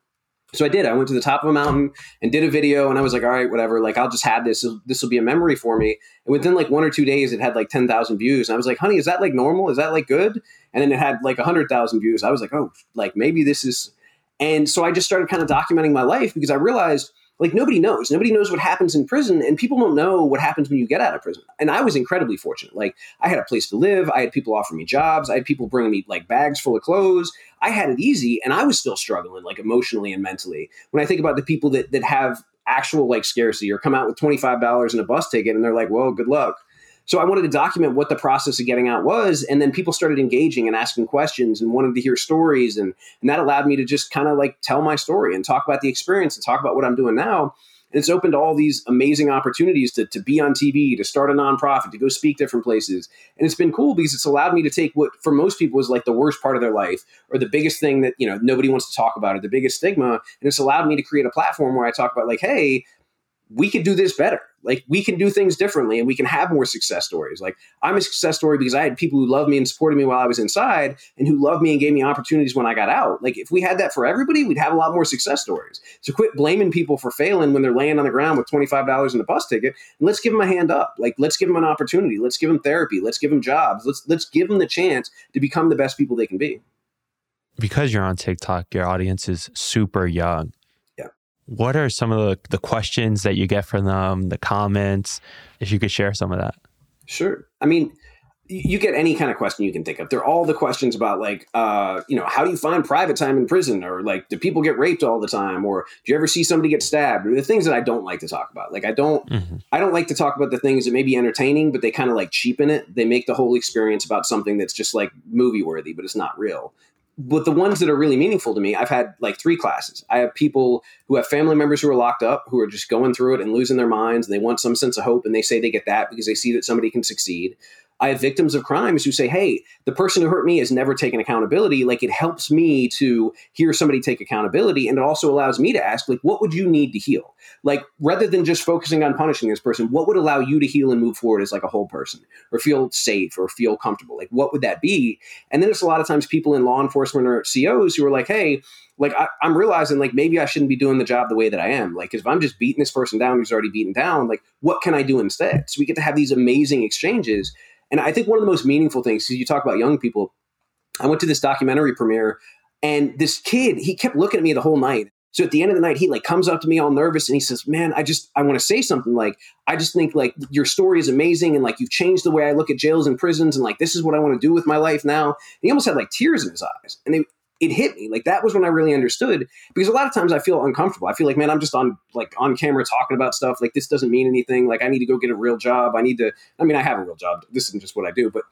Speaker 1: So I did. I went to the top of a mountain and did a video, and I was like, "All right, whatever. Like, I'll just have this. This will be a memory for me." And within like one or two days, it had like ten thousand views, and I was like, "Honey, is that like normal? Is that like good?" And then it had like hundred thousand views. I was like, "Oh, like maybe this is." And so I just started kind of documenting my life because I realized like nobody knows. Nobody knows what happens in prison, and people don't know what happens when you get out of prison. And I was incredibly fortunate. Like I had a place to live. I had people offer me jobs. I had people bringing me like bags full of clothes. I had it easy, and I was still struggling like emotionally and mentally. When I think about the people that that have actual like scarcity or come out with twenty five dollars in a bus ticket, and they're like, "Well, good luck." So I wanted to document what the process of getting out was, and then people started engaging and asking questions and wanted to hear stories, and and that allowed me to just kind of like tell my story and talk about the experience and talk about what I'm doing now. And it's opened all these amazing opportunities to, to be on TV, to start a nonprofit, to go speak different places. And it's been cool because it's allowed me to take what for most people is like the worst part of their life or the biggest thing that, you know, nobody wants to talk about or the biggest stigma. And it's allowed me to create a platform where I talk about like, hey, we could do this better. Like we can do things differently and we can have more success stories. Like I'm a success story because I had people who loved me and supported me while I was inside and who loved me and gave me opportunities when I got out. Like if we had that for everybody, we'd have a lot more success stories. So quit blaming people for failing when they're laying on the ground with $25 in a bus ticket and let's give them a hand up. Like let's give them an opportunity. Let's give them therapy. Let's give them jobs. Let's let's give them the chance to become the best people they can be.
Speaker 3: Because you're on TikTok, your audience is super young. What are some of the, the questions that you get from them, the comments? If you could share some of that.
Speaker 1: Sure. I mean, you get any kind of question you can think of. They're all the questions about like, uh, you know, how do you find private time in prison, or like, do people get raped all the time, or do you ever see somebody get stabbed, or the things that I don't like to talk about. Like, I don't,
Speaker 3: Mhm.
Speaker 1: I don't like to talk about the things that may be entertaining, but they kind of like cheapen it. They make the whole experience about something that's just like movie worthy, but it's not real. But the ones that are really meaningful to me, I've had like three classes. I have people who have family members who are locked up, who are just going through it and losing their minds, and they want some sense of hope, and they say they get that because they see that somebody can succeed. I have victims of crimes who say, hey, the person who hurt me has never taken accountability. Like it helps me to hear somebody take accountability. And it also allows me to ask, like, what would you need to heal? Like, rather than just focusing on punishing this person, what would allow you to heal and move forward as like a whole person or feel safe or feel comfortable? Like, what would that be? And then it's a lot of times people in law enforcement or COs who are like, hey, like I, I'm realizing like maybe I shouldn't be doing the job the way that I am. Like, if I'm just beating this person down who's already beaten down, like what can I do instead? So we get to have these amazing exchanges. And I think one of the most meaningful things, because you talk about young people, I went to this documentary premiere and this kid, he kept looking at me the whole night. So at the end of the night, he like comes up to me all nervous and he says, "Man, I just I want to say something. Like I just think like your story is amazing and like you've changed the way I look at jails and prisons and like this is what I want to do with my life now." And he almost had like tears in his eyes, and it, it hit me like that was when I really understood because a lot of times I feel uncomfortable. I feel like man, I'm just on like on camera talking about stuff like this doesn't mean anything. Like I need to go get a real job. I need to. I mean, I have a real job. This isn't just what I do, but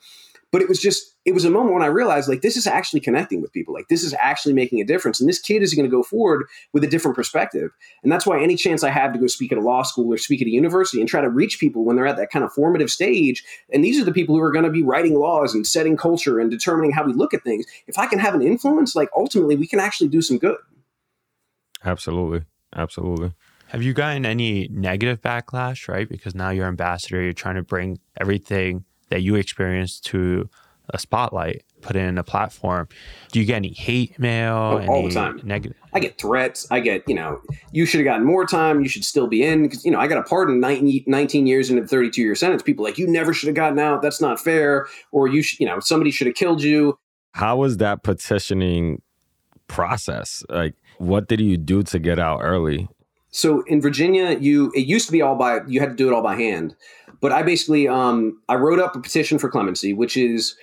Speaker 1: but it was just it was a moment when i realized like this is actually connecting with people. Like this is actually making a difference. And this kid is going to go forward with a different perspective. And that's why any chance i have to go speak at a law school or speak at a university and try to reach people when they're at that kind of formative stage and these are the people who are going to be writing laws and setting culture and determining how we look at things if i can have an influence like ultimately we can actually do some good.
Speaker 2: Absolutely. Absolutely.
Speaker 3: Have you gotten any negative backlash right? Because now you're ambassador you're trying to bring everything that you experienced to a spotlight, put in a platform. Do you get any hate mail?
Speaker 1: Oh,
Speaker 3: any
Speaker 1: all the time.
Speaker 3: Negative.
Speaker 1: I get threats. I get, you know, you should have gotten more time. You should still be in because, you know, I got a pardon 19, 19 years into the 32 year sentence. People like, you never should have gotten out. That's not fair. Or you, should, you know, somebody should have killed you.
Speaker 2: How was that petitioning process? Like, what did you do to get out early?
Speaker 1: So in Virginia, you it used to be all by you had to do it all by hand. But I basically um, I wrote up a petition for clemency, which is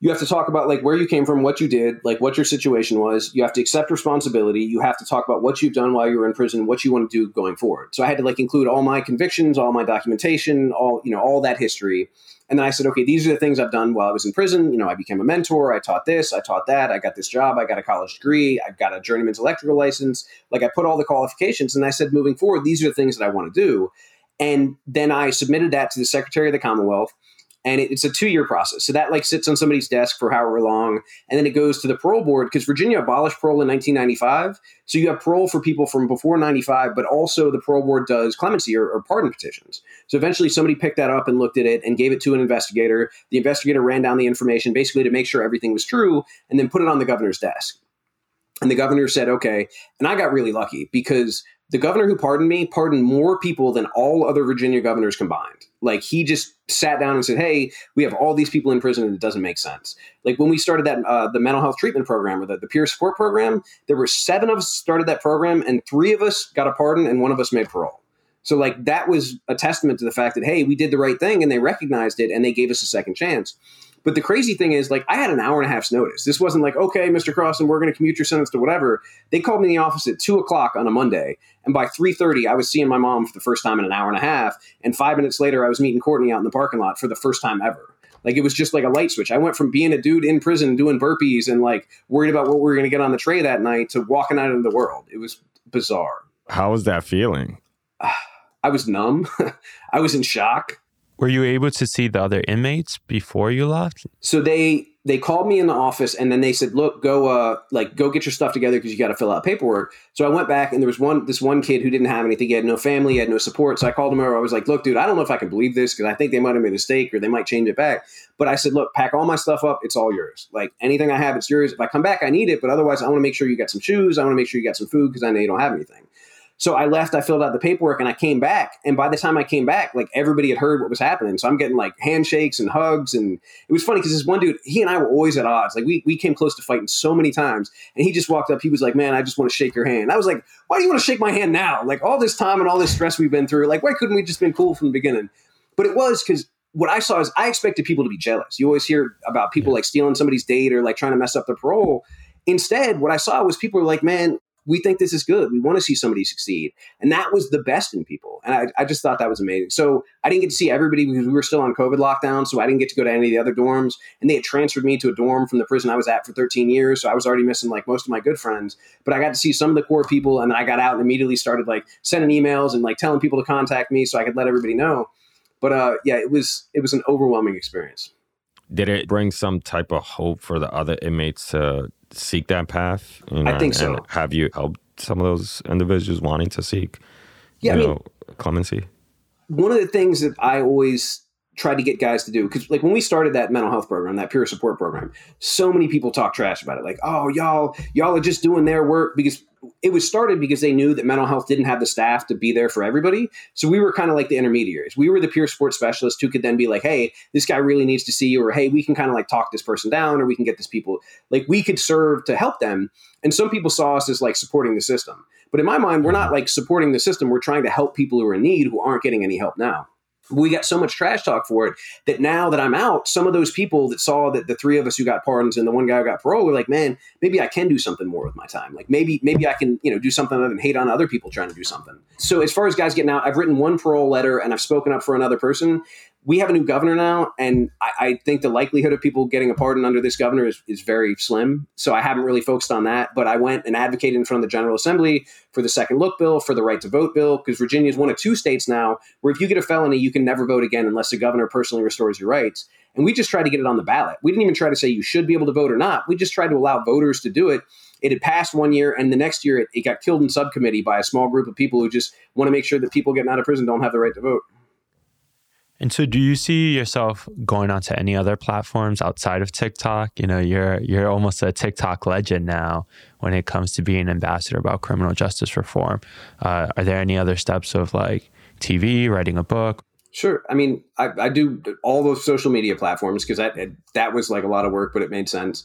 Speaker 1: you have to talk about like where you came from, what you did, like what your situation was. You have to accept responsibility. You have to talk about what you've done while you were in prison, what you want to do going forward. So I had to like include all my convictions, all my documentation, all you know, all that history. And then I said, okay, these are the things I've done while I was in prison. You know, I became a mentor. I taught this. I taught that. I got this job. I got a college degree. I've got a journeyman's electrical license. Like I put all the qualifications, and I said, moving forward, these are the things that I want to do. And then I submitted that to the Secretary of the Commonwealth and it's a two year process. So that like sits on somebody's desk for however long, and then it goes to the parole board because Virginia abolished parole in 1995. So you have parole for people from before 95, but also the parole board does clemency or, or pardon petitions. So eventually somebody picked that up and looked at it and gave it to an investigator. The investigator ran down the information basically to make sure everything was true, and then put it on the governor's desk. And the governor said, okay. And I got really lucky because the governor who pardoned me pardoned more people than all other Virginia governors combined. Like he just sat down and said, "Hey, we have all these people in prison, and it doesn't make sense." Like when we started that uh, the mental health treatment program or the, the peer support program, there were seven of us started that program, and three of us got a pardon, and one of us made parole. So like that was a testament to the fact that hey, we did the right thing, and they recognized it, and they gave us a second chance. But the crazy thing is, like, I had an hour and a half's notice. This wasn't like, okay, Mr. Crosson, we're going to commute your sentence to whatever. They called me in the office at two o'clock on a Monday, and by three thirty, I was seeing my mom for the first time in an hour and a half. And five minutes later, I was meeting Courtney out in the parking lot for the first time ever. Like it was just like a light switch. I went from being a dude in prison doing burpees and like worried about what we were going to get on the tray that night to walking out into the world. It was bizarre.
Speaker 2: How was that feeling?
Speaker 1: I was numb. I was in shock.
Speaker 3: Were you able to see the other inmates before you left?
Speaker 1: So they they called me in the office and then they said, "Look, go uh like go get your stuff together because you got to fill out paperwork." So I went back and there was one this one kid who didn't have anything. He had no family, he had no support. So I called him over. I was like, "Look, dude, I don't know if I can believe this because I think they might have made a mistake or they might change it back." But I said, "Look, pack all my stuff up. It's all yours. Like anything I have, it's yours. If I come back, I need it, but otherwise, I want to make sure you got some shoes. I want to make sure you got some food because I know you don't have anything." So I left, I filled out the paperwork, and I came back. And by the time I came back, like everybody had heard what was happening. So I'm getting like handshakes and hugs. And it was funny because this one dude, he and I were always at odds. Like we, we came close to fighting so many times. And he just walked up, he was like, Man, I just want to shake your hand. I was like, Why do you want to shake my hand now? Like all this time and all this stress we've been through, like why couldn't we just been cool from the beginning? But it was because what I saw is I expected people to be jealous. You always hear about people like stealing somebody's date or like trying to mess up their parole. Instead, what I saw was people were like, man, we think this is good. We want to see somebody succeed. And that was the best in people. And I, I, just thought that was amazing. So I didn't get to see everybody because we were still on COVID lockdown. So I didn't get to go to any of the other dorms. And they had transferred me to a dorm from the prison I was at for 13 years. So I was already missing like most of my good friends. But I got to see some of the core people. And then I got out and immediately started like sending emails and like telling people to contact me so I could let everybody know. But uh, yeah, it was it was an overwhelming experience.
Speaker 2: Did it bring some type of hope for the other inmates to seek that path?
Speaker 1: You know, I think so.
Speaker 2: have you helped some of those individuals wanting to seek,
Speaker 1: yeah,
Speaker 2: you
Speaker 1: I
Speaker 2: know, clemency?
Speaker 1: One of the things that I always tried to get guys to do because like when we started that mental health program that peer support program so many people talk trash about it. Like oh y'all y'all are just doing their work because it was started because they knew that mental health didn't have the staff to be there for everybody. So we were kind of like the intermediaries. We were the peer support specialists who could then be like hey this guy really needs to see you or hey we can kind of like talk this person down or we can get this people like we could serve to help them. And some people saw us as like supporting the system. But in my mind we're not like supporting the system. We're trying to help people who are in need who aren't getting any help now we got so much trash talk for it that now that I'm out, some of those people that saw that the three of us who got pardons and the one guy who got parole were like, man, maybe I can do something more with my time. Like maybe maybe I can you know do something other than hate on other people trying to do something. So as far as guys getting out, I've written one parole letter and I've spoken up for another person we have a new governor now, and I, I, think the likelihood of people getting a pardon under this governor is, is very slim. So I haven't really focused on that. But I went and advocated in front of the General Assembly for the second look bill, for the right to vote bill, because Virginia is one of two states now where if you get a felony, you can never vote again unless the governor personally restores your rights. And we just tried to get it on the ballot. We didn't even try to say you should be able to vote or not. We just tried to allow voters to do it. It had passed one year, and the next year it, it got killed in subcommittee by a small group of people who just want to make sure that people getting out of prison don't have the right to vote.
Speaker 3: And so do you see yourself going onto any other platforms outside of TikTok? You know, you're you're almost a TikTok legend now when it comes to being an ambassador about criminal justice reform. Uh, are there any other steps of like TV, writing a book?
Speaker 1: Sure. I mean, I, I do all those social media platforms because that that was like a lot of work, but it made sense.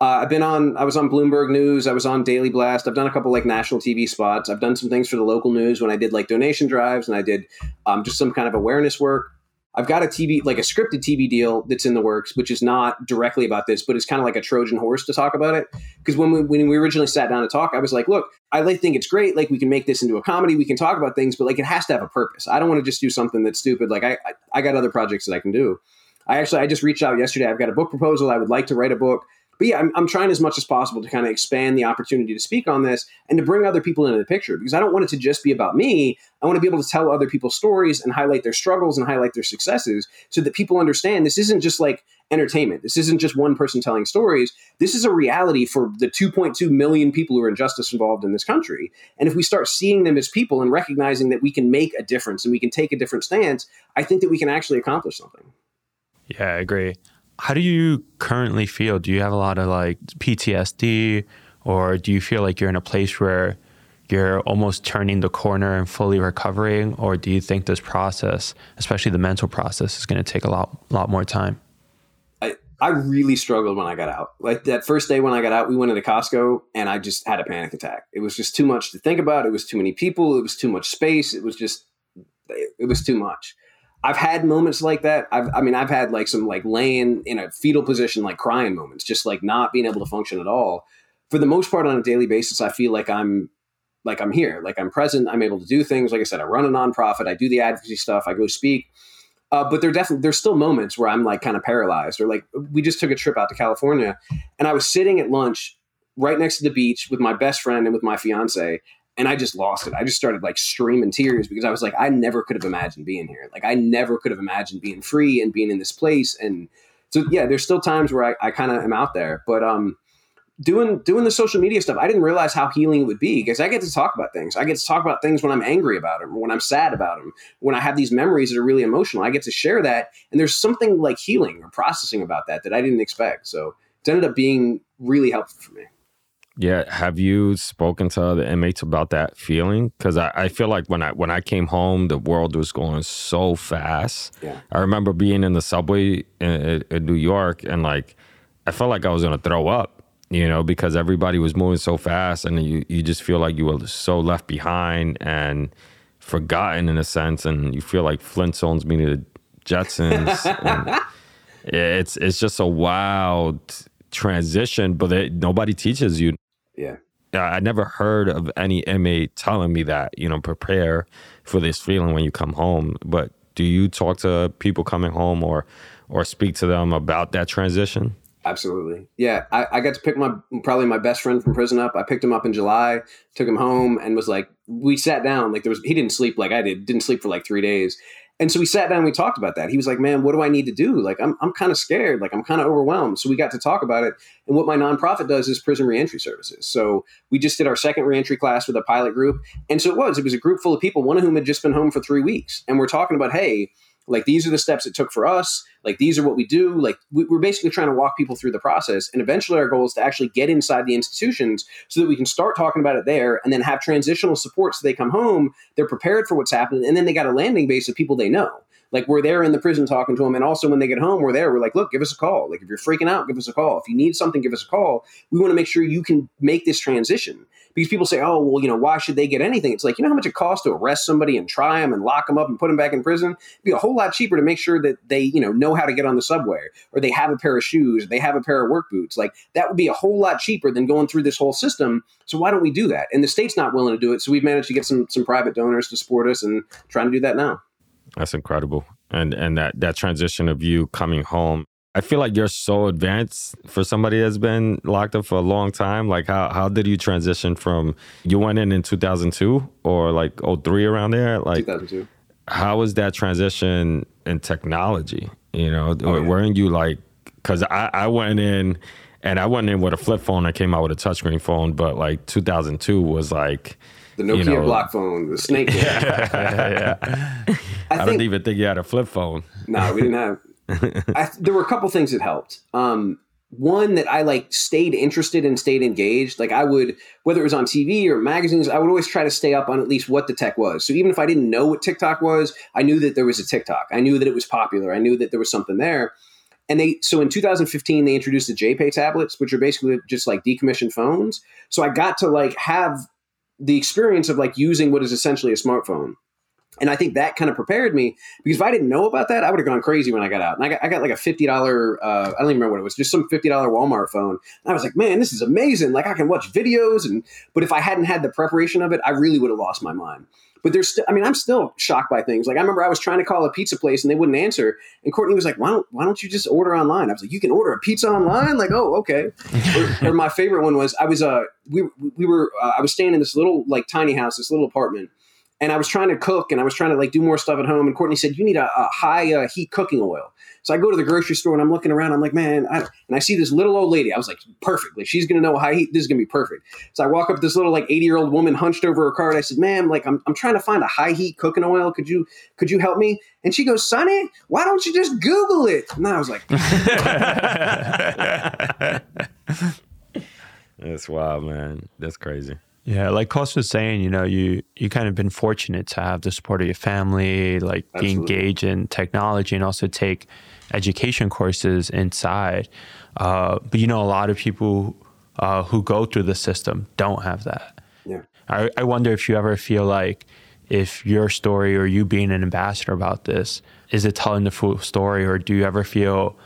Speaker 1: Uh, I've been on. I was on Bloomberg News. I was on Daily Blast. I've done a couple like national TV spots. I've done some things for the local news when I did like donation drives and I did um, just some kind of awareness work. I've got a TV, like a scripted TV deal that's in the works, which is not directly about this, but it's kind of like a Trojan horse to talk about it. Because when we when we originally sat down to talk, I was like, look, I think it's great. Like we can make this into a comedy, we can talk about things, but like it has to have a purpose. I don't want to just do something that's stupid. Like I, I, I got other projects that I can do. I actually I just reached out yesterday. I've got a book proposal. I would like to write a book but yeah, I'm, I'm trying as much as possible to kind of expand the opportunity to speak on this and to bring other people into the picture because I don't want it to just be about me. I want to be able to tell other people's stories and highlight their struggles and highlight their successes so that people understand this isn't just like entertainment. This isn't just one person telling stories. This is a reality for the 2.2 million people who are in justice involved in this country. And if we start seeing them as people and recognizing that we can make a difference and we can take a different stance, I think that we can actually accomplish something.
Speaker 3: Yeah, I agree. How do you currently feel? Do you have a lot of like PTSD or do you feel like you're in a place where you're almost turning the corner and fully recovering or do you think this process, especially the mental process is going to take a lot lot more time?
Speaker 1: I I really struggled when I got out. Like that first day when I got out, we went into Costco and I just had a panic attack. It was just too much to think about. It was too many people, it was too much space. It was just it was too much. I've had moments like that. I've, I mean, I've had like some like laying in a fetal position, like crying moments, just like not being able to function at all. For the most part, on a daily basis, I feel like I'm like I'm here, like I'm present. I'm able to do things. Like I said, I run a nonprofit. I do the advocacy stuff. I go speak. Uh, but there definitely there's still moments where I'm like kind of paralyzed. Or like we just took a trip out to California, and I was sitting at lunch right next to the beach with my best friend and with my fiance, and I just lost it. I just started like streaming tears because I was like, I never could have imagined being here. Like I never could have imagined being free and being in this place. And so yeah, there's still times where I, I kind of am out there, but um, doing doing the social media stuff, I didn't realize how healing it would be because I get to talk about things. I get to talk about things when I'm angry about them, when I'm sad about them, when I have these memories that are really emotional. I get to share that, and there's something like healing or processing about that that I didn't expect. So it ended up being really helpful for me.
Speaker 2: Yeah, have you spoken to the inmates about that feeling? Because I, I feel like when I when I came home, the world was going so fast.
Speaker 1: Yeah.
Speaker 2: I remember being in the subway in, in New York, and like I felt like I was gonna throw up, you know, because everybody was moving so fast, and you you just feel like you were so left behind and forgotten in a sense, and you feel like Flintstones meeting the Jetsons. it's it's just a wild transition, but it, nobody teaches you
Speaker 1: yeah.
Speaker 2: Uh, I never heard of any inmate telling me that, you know, prepare for this feeling when you come home. But do you talk to people coming home or or speak to them about that transition?
Speaker 1: Absolutely. Yeah. I, I got to pick my probably my best friend from prison up. I picked him up in July, took him home and was like we sat down, like there was he didn't sleep like I did, didn't sleep for like three days. And so we sat down and we talked about that. He was like, man, what do I need to do? Like, I'm, I'm kind of scared. Like, I'm kind of overwhelmed. So we got to talk about it. And what my nonprofit does is prison reentry services. So we just did our second reentry class with a pilot group. And so it was, it was a group full of people, one of whom had just been home for three weeks. And we're talking about, hey, Like these are the steps it took for us. Like these are what we do. Like we, we're basically trying to walk people through the process. And eventually our goal is to actually get inside the institutions so that we can start talking about it there and then have transitional support so they come home, they're prepared for what's happening, and then they got a landing base of people they know. Like we're there in the prison talking to them, and also when they get home, we're there. We're like, look, give us a call. Like if you're freaking out, give us a call. If you need something, give us a call. We want to make sure you can make this transition because people say, oh, well, you know, why should they get anything? It's like, you know how much it costs to arrest somebody and try them and lock them up and put them back in prison? It'd be a whole lot cheaper to make sure that they, you know, know how to get on the subway or they have a pair of shoes, or they have a pair of work boots. Like that would be a whole lot cheaper than going through this whole system. So why don't we do that? And the state's not willing to do it. So we've managed to get some some private donors to support us and trying to do that now.
Speaker 2: That's incredible. And and that that transition of you coming home I feel like you're so advanced for somebody that's been locked up for a long time. Like, how, how did you transition from you went in in 2002 or like 03 around there? Like,
Speaker 1: 2002.
Speaker 2: How was that transition in technology? You know, oh, yeah. weren't you like, because I, I went in and I went in with a flip phone. I came out with a touchscreen phone, but like 2002 was like,
Speaker 1: the Nokia you know, block phone, the snake.
Speaker 2: yeah, yeah. I, I think, don't even think you had a flip phone.
Speaker 1: No, we didn't have. I, there were a couple things that helped. Um, one that I like stayed interested and stayed engaged. Like I would, whether it was on TV or magazines, I would always try to stay up on at least what the tech was. So even if I didn't know what TikTok was, I knew that there was a TikTok. I knew that it was popular. I knew that there was something there. And they so in 2015 they introduced the JPay tablets, which are basically just like decommissioned phones. So I got to like have the experience of like using what is essentially a smartphone. And I think that kind of prepared me because if I didn't know about that, I would have gone crazy when I got out. And I got, I got like a $50, uh, I don't even remember what it was, just some $50 Walmart phone. And I was like, man, this is amazing. Like I can watch videos. And, but if I hadn't had the preparation of it, I really would have lost my mind. But there's, st- I mean, I'm still shocked by things. Like I remember I was trying to call a pizza place and they wouldn't answer. And Courtney was like, why don't, why don't you just order online? I was like, you can order a pizza online? Like, oh, okay. or, or, my favorite one was I was, uh, we, we were, uh, I was staying in this little, like tiny house, this little apartment and I was trying to cook and I was trying to like do more stuff at home. And Courtney said, "You need a, a high uh, heat cooking oil." So I go to the grocery store and I'm looking around. I'm like, man, I, and I see this little old lady. I was like, perfectly. She's gonna know high heat. This is gonna be perfect. So I walk up this little like 80 year old woman hunched over her cart. I said, ma'am, like I'm, I'm trying to find a high heat cooking oil. Could you could you help me? And she goes, Sonny, why don't you just Google it? And I was like,
Speaker 2: that's wild, man. That's crazy.
Speaker 3: Yeah, like Coss was saying, you know, you you kind of been fortunate to have the support of your family, like Absolutely. be engaged in technology, and also take education courses inside. Uh, but you know, a lot of people uh, who go through the system don't have that.
Speaker 1: Yeah,
Speaker 3: I, I wonder if you ever feel like if your story or you being an ambassador about this is it telling the full story, or do you ever feel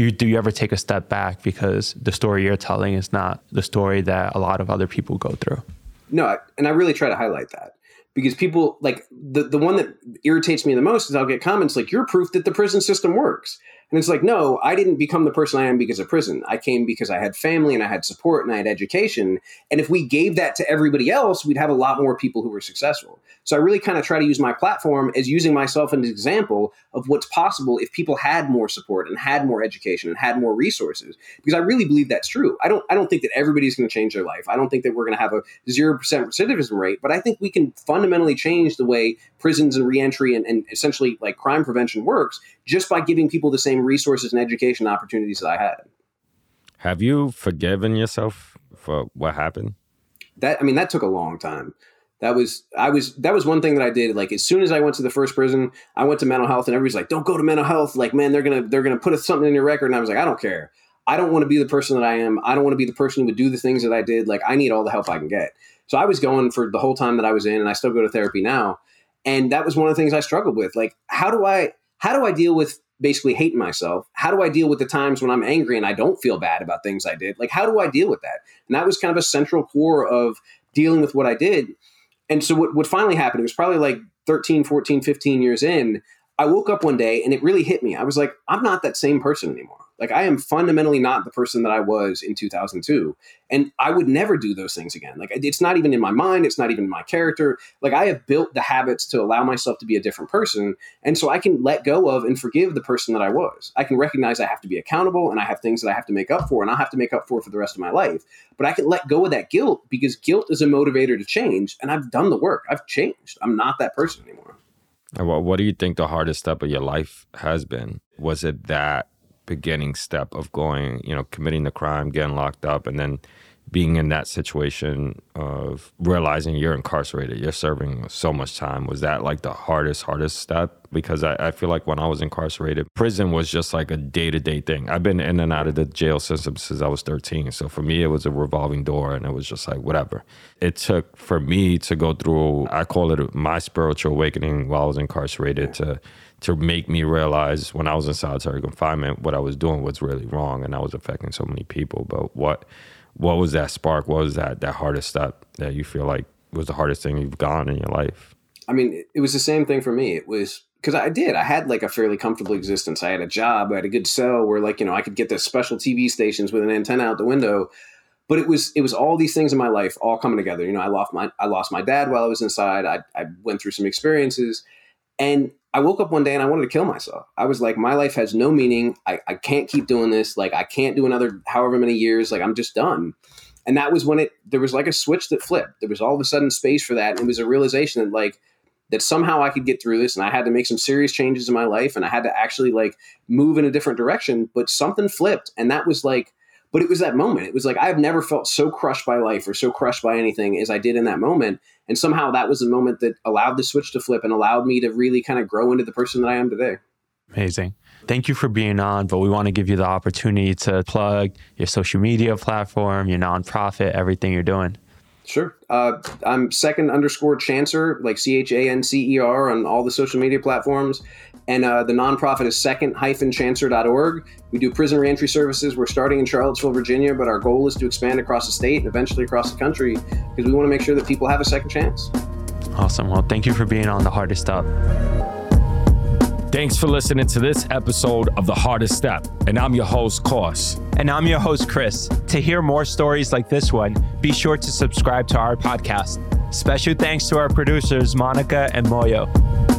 Speaker 3: you do you ever take a step back because the story you're telling is not the story that a lot of other people go through?
Speaker 1: No, and I really try to highlight that because people like the the one that irritates me the most is I'll get comments like you're proof that the prison system works. And it's like, no, I didn't become the person I am because of prison. I came because I had family and I had support and I had education. And if we gave that to everybody else, we'd have a lot more people who were successful. So I really kind of try to use my platform as using myself as an example of what's possible if people had more support and had more education and had more resources. Because I really believe that's true. I don't I don't think that everybody's going to change their life. I don't think that we're going to have a zero percent recidivism rate, but I think we can fundamentally change the way prisons and reentry and, and essentially like crime prevention works just by giving people the same resources and education opportunities that I had.
Speaker 2: Have you forgiven yourself for what happened?
Speaker 1: That I mean, that took a long time. That was I was that was one thing that I did. Like as soon as I went to the first prison, I went to mental health, and everybody's like, "Don't go to mental health." Like, man, they're gonna they're gonna put something in your record, and I was like, I don't care. I don't want to be the person that I am. I don't want to be the person who would do the things that I did. Like, I need all the help I can get. So I was going for the whole time that I was in, and I still go to therapy now. And that was one of the things I struggled with. Like, how do I how do I deal with basically hating myself? How do I deal with the times when I'm angry and I don't feel bad about things I did? Like, how do I deal with that? And that was kind of a central core of dealing with what I did. And so what, what finally happened, it was probably like 13, 14, 15 years in, I woke up one day and it really hit me. I was like, I'm not that same person anymore. Like I am fundamentally not the person that I was in 2002, and I would never do those things again. Like it's not even in my mind, it's not even in my character. Like I have built the habits to allow myself to be a different person, and so I can let go of and forgive the person that I was. I can recognize I have to be accountable and I have things that I have to make up for and I'll have to make up for for the rest of my life. But I can let go of that guilt because guilt is a motivator to change, and I've done the work. I've changed. I'm not that person anymore.
Speaker 2: Well, what do you think the hardest step of your life has been? Was it that beginning step of going, you know, committing the crime, getting locked up, and then being in that situation of realizing you're incarcerated, you're serving so much time, was that like the hardest, hardest step? Because I, I feel like when I was incarcerated, prison was just like a day to day thing. I've been in and out of the jail system since I was 13. So for me, it was a revolving door and it was just like whatever. It took for me to go through, I call it my spiritual awakening while I was incarcerated to to make me realize when I was in solitary confinement, what I was doing was really wrong and I was affecting so many people. But what what was that spark? What was that that hardest step that you feel like was the hardest thing you've gone in your life?
Speaker 1: I mean, it was the same thing for me. It was because I did. I had like a fairly comfortable existence. I had a job. I had a good cell where like you know I could get the special TV stations with an antenna out the window. But it was it was all these things in my life all coming together. You know, I lost my I lost my dad while I was inside. I I went through some experiences, and I woke up one day and I wanted to kill myself. I was like, my life has no meaning. I, I can't keep doing this. Like, I can't do another however many years. Like, I'm just done. And that was when it, there was like a switch that flipped. There was all of a sudden space for that. And it was a realization that, like, that somehow I could get through this and I had to make some serious changes in my life and I had to actually like move in a different direction. But something flipped. And that was like, but it was that moment. It was like I've never felt so crushed by life or so crushed by anything as I did in that moment. And somehow that was the moment that allowed the switch to flip and allowed me to really kind of grow into the person that I am today.
Speaker 3: Amazing. Thank you for being on, but we want to give you the opportunity to plug your social media platform, your nonprofit, everything you're doing.
Speaker 1: Sure. Uh, I'm second underscore chancer, like C H A N C E R, on all the social media platforms. And uh, the nonprofit is second chancer.org. We do prison reentry services. We're starting in Charlottesville, Virginia, but our goal is to expand across the state and eventually across the country because we want to make sure that people have a second chance.
Speaker 3: Awesome. Well, thank you for being on The Hardest Step.
Speaker 2: Thanks for listening to this episode of The Hardest Step. And I'm your host, Coss.
Speaker 3: And I'm your host, Chris. To hear more stories like this one, be sure to subscribe to our podcast. Special thanks to our producers, Monica and Moyo.